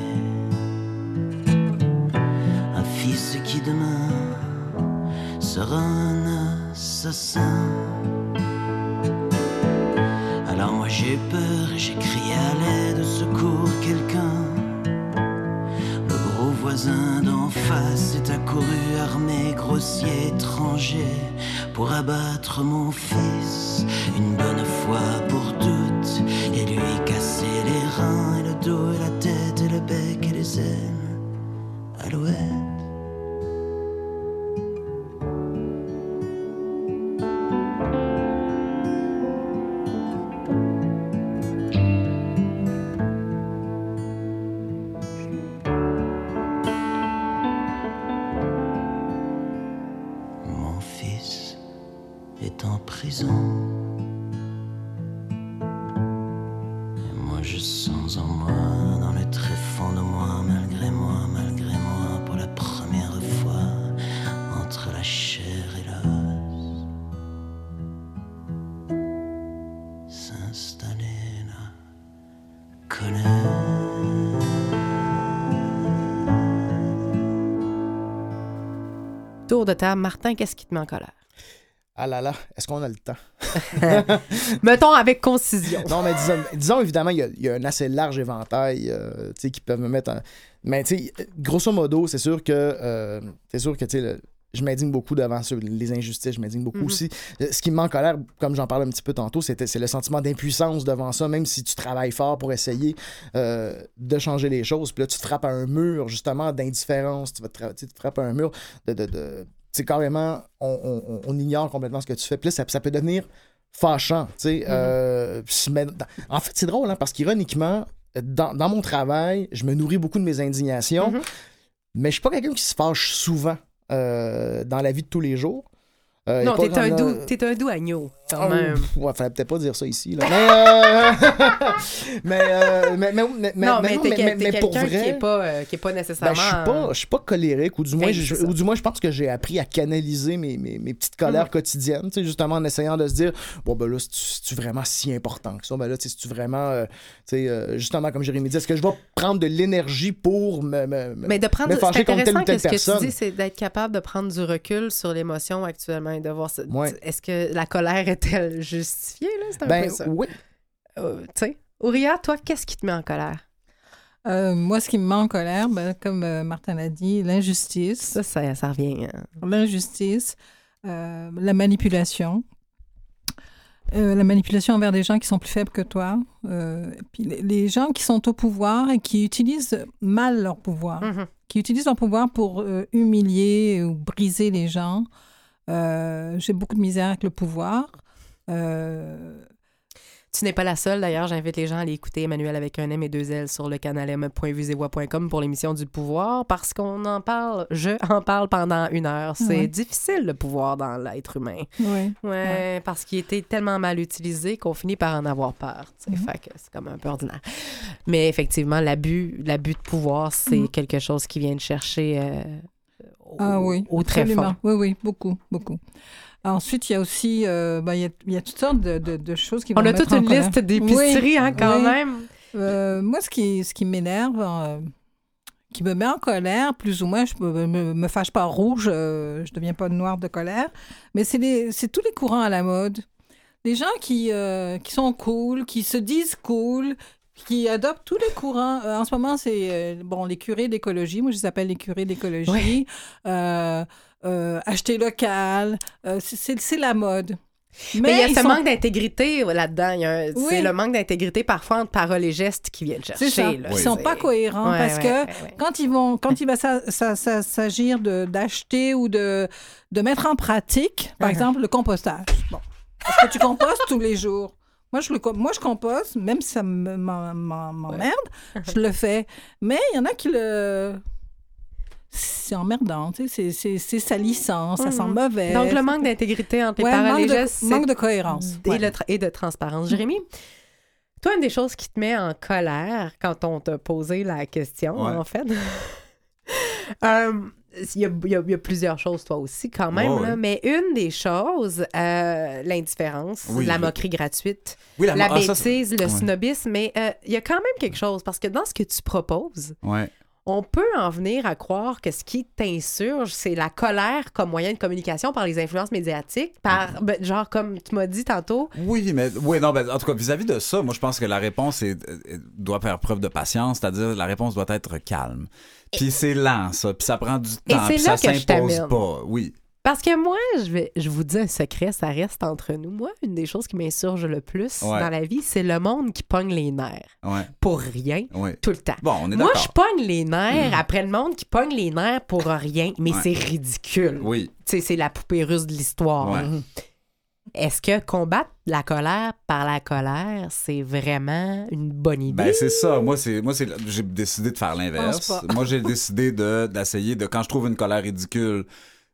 un fils qui demain sera Alors moi j'ai peur et j'ai crié à l'aide, secours quelqu'un. Le gros voisin d'en face est accouru armé, grossier, étranger, pour abattre mon fils. Une bonne fois pour toutes, Tour de table, Martin, qu'est-ce qui te met en colère? Ah là là, est-ce qu'on a le temps? Mettons avec concision. Non, mais disons, disons, évidemment, il y, a, il y a un assez large éventail euh, tu sais, qui peuvent me mettre en. Mais tu sais, grosso modo, c'est sûr que euh, c'est sûr que tu sais, le- je m'indigne beaucoup devant sur les injustices, je m'indigne beaucoup Mhm. aussi. Ce qui me met en colère, comme j'en parlais un petit peu tantôt, c'est le sentiment d'impuissance devant ça, même si tu travailles fort pour essayer euh, de changer les choses. Puis là, tu te frappes à un mur, justement, d'indifférence. Tu, vas te, fra- tu te frappes à un mur de. de, de tu sais, carrément, on, on- on ignore complètement ce que tu fais. Puis là, ça, ça peut devenir fâchant. tu sais. Euh, en fait, c'est drôle, hein, parce qu'ironiquement, dans, dans mon travail, je me nourris beaucoup de mes indignations, Mhm. mais je suis pas quelqu'un qui se fâche souvent euh, dans la vie de tous les jours. Euh, non, t'es un, doux, t'es un doux agneau, quand Ah, même. pff, ouais, fallait peut-être pas dire ça ici. Là. Mais, euh, mais, euh, mais, mais, mais, mais- non, mais mais, non, t'es, mais- quel- mais t'es pour vrai, qui est pas, euh, qui est pas ben, nécessairement... je suis pas, je suis pas colérique, ou du, moins, je, ou du moins, je pense que j'ai appris à canaliser mes, mes, mes petites colères Mhm. quotidiennes, tu sais, justement en essayant de se dire, bon, ben là, c'est-tu vraiment si important que ça? Ben là, c'est-tu vraiment, euh, tu sais, euh, justement, comme Jérémy dit, est-ce que je vais prendre de l'énergie pour me, me- Mais de prendre, me c'est fâcher contre telle intéressant ou telle que ce que personne? tu dis, c'est d'être capable de prendre du recul sur l'émotion actuellement et de voir... ça- Ouais. Est-ce que la colère est-elle justifiée, là? C'est un Ben peu ça. oui. Euh, tu sais. Ouria, toi, qu'est-ce qui te met en colère? Euh, moi, ce qui me met en colère, ben, comme euh, Martin l'a dit, l'injustice. Ça, ça, ça revient... hein. L'injustice, euh, la manipulation. Euh, la manipulation envers des gens qui sont plus faibles que toi. Euh, puis les, les gens qui sont au pouvoir et qui utilisent mal leur pouvoir. Mhm. Qui utilisent leur pouvoir pour euh, humilier ou briser les gens. Euh, J'ai beaucoup de misère avec le pouvoir. Euh, Tu n'es pas la seule, d'ailleurs. J'invite les gens à aller écouter Emmanuel avec un M et deux L sur le canal m.vuesetvoix.com pour l'émission du pouvoir parce qu'on en parle, je en parle pendant une heure. C'est Ouais. difficile le pouvoir dans l'être humain. ouais. Ouais, parce qu'il était tellement mal utilisé qu'on finit par en avoir peur. Mhm. Fait que c'est comme un peu ordinaire. Mais effectivement, l'abus, l'abus de pouvoir, c'est Mhm. quelque chose qui vient de chercher euh, au, Ah oui, au très fond. Oui, oui, beaucoup, beaucoup. Ensuite, il y a aussi, euh, ben, il, y a, il y a toutes sortes de, de- de choses qui vont On a toute une liste d'épiceries, Oui, hein, quand oui. même. Euh, moi, ce qui, ce qui m'énerve, euh, qui me met en colère, plus ou moins, je me, me, me fâche pas rouge, je deviens pas noire de colère, mais c'est tous les courants à la mode. Les gens qui, qui sont cool, qui se disent cool, qui adoptent tous les courants. Euh, en ce moment, c'est euh, bon les curés d'écologie. Moi, je les appelle les curés d'écologie. Euh, acheter local, c'est- la mode. Mais il y a ce sont- manque d'intégrité là-dedans. Un- Oui. C'est le manque d'intégrité parfois entre paroles et gestes qui viennent chercher. Ça. là. Ils sont pas cohérents Ouais, parce ouais, que ouais, quand ils vont, quand il va sa- sa- sa- s'agir d'acheter ou de, de mettre en pratique, par Uh-huh. exemple, le compostage. Bon. Est-ce que tu compostes tous les jours? Moi je, le, moi, je composte, même si ça m'emmerde, je le fais. Mais il y en a qui le... C'est emmerdant, tu sais, c'est- salissant, ça sent Mhm. mauvais. Donc, le manque d'intégrité entre les Ouais, paroles et manque, les gestes, de, c'est- manque de cohérence. et, Ouais. le tra- et de transparence. Jérémy, toi, une des choses qui te met en colère quand on t'a posé la question, Ouais. en fait, euh, il y, a, il y a- il y a plusieurs choses, toi aussi, quand même, là, mais une des choses, euh, l'indifférence, Oui, la je- moquerie gratuite, Oui, la ah, ça, bêtise, le ouais. snobisme, mais euh, il y a quand même quelque chose, parce que dans ce que tu proposes, Ouais. On peut en venir à croire que ce qui t'insurge, c'est la colère comme moyen de communication par les influences médiatiques, par, ben, genre, comme tu m'as dit tantôt, Oui, mais oui, non, ben, en tout cas, vis-à-vis de ça, moi, je pense que la réponse est, doit faire preuve de patience, c'est-à-dire la réponse doit être calme. Puis c'est lent, ça, puis ça prend du temps, puis ça s'impose pas. Oui. Parce que moi, je vais, je vous dis un secret, ça reste entre nous. Moi, une des choses qui m'insurge le plus Ouais. dans la vie, c'est le monde qui pogne les nerfs. Ouais, Pour rien, ouais. tout le temps. Bon, on est Moi, je pogne les nerfs après le monde qui pogne les nerfs pour rien, mais Ouais. c'est ridicule. Oui. Tu sais, c'est la poupée russe de l'histoire. Ouais. Est-ce que combattre la colère par la colère, c'est vraiment une bonne idée? Ben c'est ça. Moi c'est moi c'est j'ai décidé de faire l'inverse. Moi j'ai décidé de d'essayer de quand je trouve une colère ridicule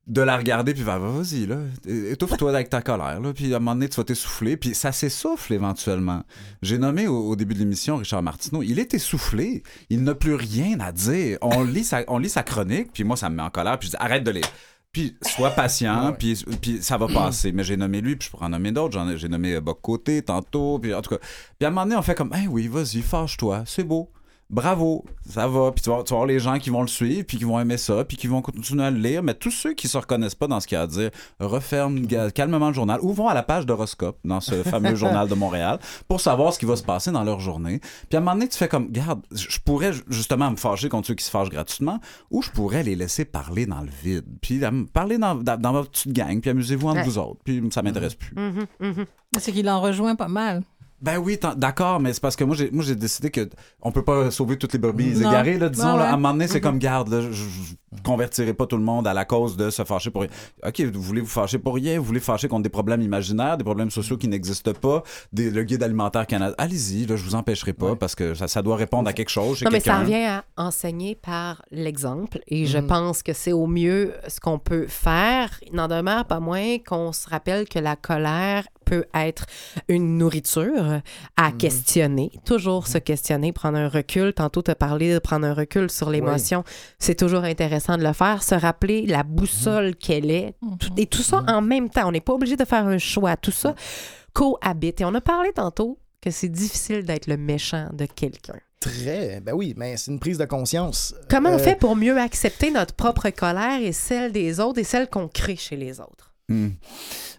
de la regarder puis faire vas-y là étouffe-toi avec ta colère là puis à un moment donné tu vas t'essouffler puis ça s'essouffle éventuellement. J'ai nommé au, au début de l'émission Richard Martineau, il est essoufflé, il n'a plus rien à dire. On lit sa on lit sa chronique puis moi ça me met en colère puis je dis arrête de lire. Puis sois patient, puis, puis ça va passer. Mais j'ai nommé lui, puis je pourrais en nommer d'autres. J'en ai- J'ai nommé euh, Boc Côté tantôt, puis en tout cas. Puis à un moment donné, on fait comme, hey oui, vas-y, fâche-toi, c'est beau. Bravo, ça va. Puis tu vas, tu vas avoir les gens qui vont le suivre, puis qui vont aimer ça, puis qui vont continuer à le lire. Mais tous ceux qui se reconnaissent pas dans ce qu'il y a à dire, referment calmement le journal ou vont à la page d'horoscope dans ce fameux journal de Montréal pour savoir ce qui va se passer dans leur journée. Puis à un moment donné, tu fais comme, garde, je pourrais justement me fâcher contre ceux qui se fâchent gratuitement ou je pourrais les laisser parler dans le vide. Puis parler dans, dans, dans votre petite gang, puis amusez-vous entre Ouais. vous autres. Puis ça m'intéresse plus. Mhm, mhm. C'est qu'il en rejoint pas mal. Ben oui, d'accord, mais c'est parce que moi j'ai moi j'ai décidé que on peut pas sauver toutes les brebis égarées là, disons Ouais, là, à un moment donné, c'est comme garde là, je, je convertirai pas tout le monde à la cause de se fâcher pour rien. OK, vous voulez vous fâcher pour rien, vous voulez fâcher contre des problèmes imaginaires, des problèmes sociaux qui n'existent pas, des, le guide alimentaire Canada. Allez-y, là, je vous empêcherai pas parce que ça, ça doit répondre à quelque chose chez Non, mais ça revient à enseigner par l'exemple. Et je Mhm. pense que c'est au mieux ce qu'on peut faire. Il n'en demeure pas moins qu'on se rappelle que la colère peut être une nourriture à questionner. Toujours se questionner, prendre un recul. Tantôt, tu as parlé de prendre un recul sur l'émotion. C'est toujours intéressant de le faire. Se rappeler la boussole qu'elle est. Tout- Et tout ça en même temps. On n'est pas obligé de faire un choix. Tout ça cohabite. Et on a parlé tantôt que c'est difficile d'être le méchant de quelqu'un. Très. Ben oui, mais c'est une prise de conscience. Comment on Euh, fait pour mieux accepter notre propre colère et celle des autres et celle qu'on crée chez les autres? Hmm.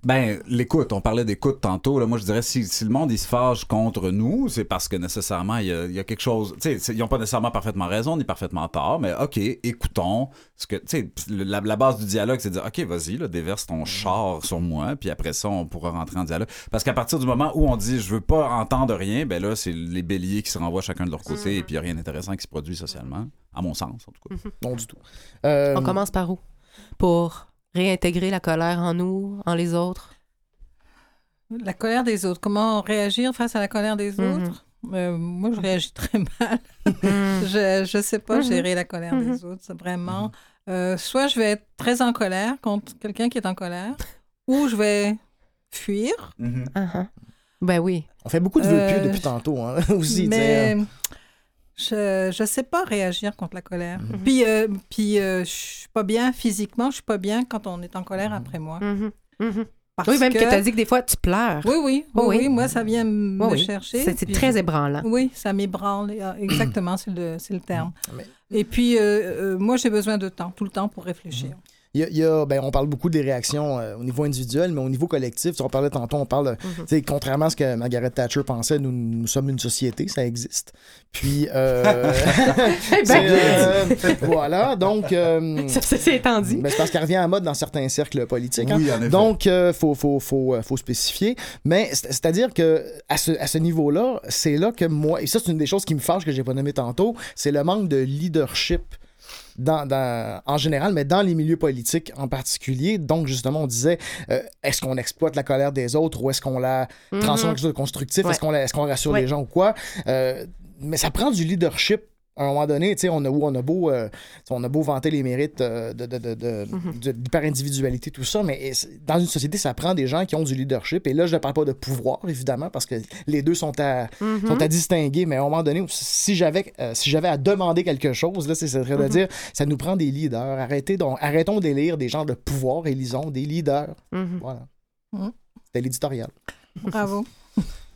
Ben, l'écoute, on parlait d'écoute tantôt. Là. Moi, je dirais, si, si le monde, il se fâche contre nous, c'est parce que nécessairement, il y a, il y a quelque chose... Tu sais, c'est- ils n'ont pas nécessairement parfaitement raison ni parfaitement tort, mais OK, écoutons. Ce que, la, la base du dialogue, c'est de dire, OK, vas-y, déverse ton char sur moi, puis après ça, on pourra rentrer en dialogue. Parce qu'à partir du moment où on dit, je veux pas entendre rien, ben là, c'est les béliers qui se renvoient chacun de leur côté, et puis il n'y a rien d'intéressant qui se produit socialement, à mon sens, en tout cas. Non, du tout. Euh, On commence par où? Pour réintégrer la colère en nous, en les autres? La colère des autres. Comment réagir face à la colère des Mhm. autres? Euh, moi, je réagis très mal. je je sais pas Mhm. gérer la colère des autres. Vraiment... euh, soit je vais être très en colère contre quelqu'un qui est en colère, ou je vais fuir. Uh-huh. Ben oui. On fait beaucoup de vœux Euh, pieux depuis tantôt, hein, aussi. Mais hein. Je je sais pas réagir contre la colère. Mhm. Puis, euh, puis euh, je suis pas bien physiquement, je suis pas bien quand on est en colère après moi. Mhm. Mhm. Parce Oui, même que, tu as dit que des fois, tu pleures. Oui, oui, oui, oui. oui, moi, ça vient me Oui, chercher. C'est très ébranlant. Oui, ça m'ébranle. euh, Exactement, c'est le, le terme. Mais- Et puis, euh, moi, j'ai besoin de temps, tout le temps pour réfléchir. Il y a, il y a- ben, on parle beaucoup des réactions euh, au niveau individuel, mais au niveau collectif, on parlait tantôt, on parle, sais, contrairement à ce que Margaret Thatcher pensait, nous, nous sommes une société, ça existe. Puis, euh, c'est, euh, voilà, donc, euh, Ça, ça, c'est étant dit. ben, c'est parce qu'elle revient à mode dans certains cercles politiques. hein. Oui, en effet. Donc, il faut, faut, faut, euh, faut spécifier. Mais c'est- c'est-à-dire que à ce, à ce niveau-là, c'est là que moi, et ça, c'est une des choses qui me fâche que j'ai pas nommé tantôt, c'est le manque de leadership. Dans, dans- en général, mais dans les milieux politiques en particulier. Donc, justement, on disait, euh, est-ce qu'on exploite la colère des autres ou est-ce qu'on la transforme en Mhm. quelque chose de constructif? Ouais. Est-ce qu'on qu'on rassure Ouais. les gens ou quoi? Euh, mais ça prend du leadership. À un moment donné, on a, on a beau, euh, on a beau vanter les mérites euh, de, de, de, de, Mhm. de l'hyper-individualité, tout ça, mais dans une société, ça prend des gens qui ont du leadership. Et là, je ne parle pas de pouvoir, évidemment, parce que les deux sont à, Mhm. sont à distinguer. Mais à un moment donné, si j'avais euh, si j'avais à demander quelque chose, là, c'est ça serait de Mhm. dire ça nous prend des leaders. Arrêtez donc, arrêtons d'élire des gens de pouvoir, élisons des leaders. Voilà. C'était l'éditorial. Bravo.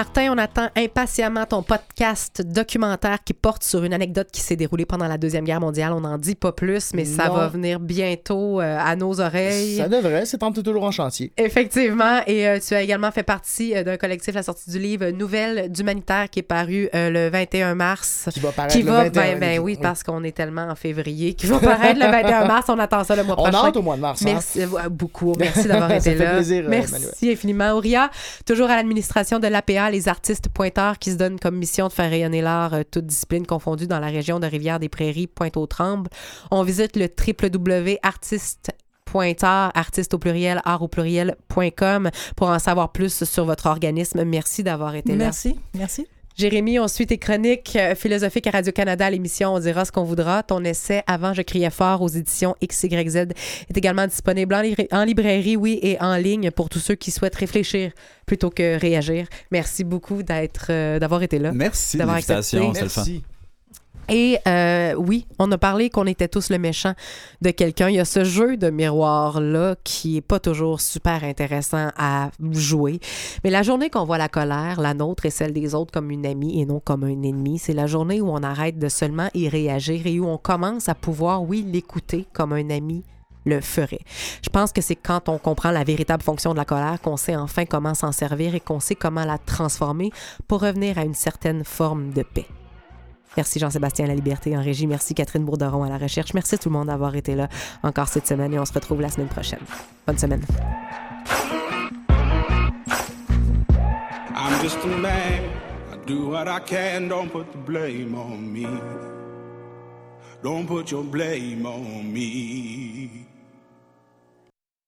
Martin, on attend impatiemment ton podcast documentaire qui porte sur une anecdote qui s'est déroulée pendant la Deuxième Guerre mondiale. On n'en dit pas plus, mais ça va venir bientôt euh, à nos oreilles. Ça devrait, c'est en- toujours en chantier. Effectivement, et euh, tu as également fait partie euh, d'un collectif, la sortie du livre Nouvelles d'humanitaire qui est paru euh, le 21 mars. Qui va paraître Qui le va, 21. ben, ben oui, parce qu'on est tellement en février, qui va paraître le 21 mars. On attend ça le mois On prochain. hâte au mois de mars. hein? Merci beaucoup. Merci d'avoir Ça été fait là. plaisir, Merci Emmanuel. infiniment. Auria, toujours à l'administration de l'APA, les artistes pointeurs qui se donnent comme mission de faire rayonner l'art, euh, toutes disciplines confondues dans la région de Rivière-des-Prairies, Pointe-aux-Trembles. On visite le www.artiste pointeur, artiste au pluriel, art au pluriel.com pour en savoir plus sur votre organisme. Merci d'avoir été là. Merci, merci. Jérémy, on suit tes chroniques euh, philosophiques à Radio-Canada, l'émission On dira ce qu'on voudra. Ton essai Avant, je criais fort aux éditions XYZ est également disponible en, li- en librairie, oui, et en ligne pour tous ceux qui souhaitent réfléchir plutôt que réagir. Merci beaucoup d'être, euh, d'avoir été là. Merci de D'avoir l'invitation, accepté. Merci. Et euh, oui, on a parlé qu'on était tous le méchant de quelqu'un. Il y a ce jeu de miroir-là qui est pas toujours super intéressant à jouer. Mais la journée qu'on voit la colère, la nôtre et celle des autres comme une amie et non comme un ennemi, c'est la journée où on arrête de seulement y réagir et où on commence à pouvoir, oui, l'écouter comme un ami le ferait. Je pense que c'est quand on comprend la véritable fonction de la colère qu'on sait enfin comment s'en servir et qu'on sait comment la transformer pour revenir à une certaine forme de paix. Merci Jean-Sébastien à la liberté en régie. Merci Catherine Bourderon à la recherche. Merci tout le monde d'avoir été là encore cette semaine et on se retrouve la semaine prochaine. Bonne semaine.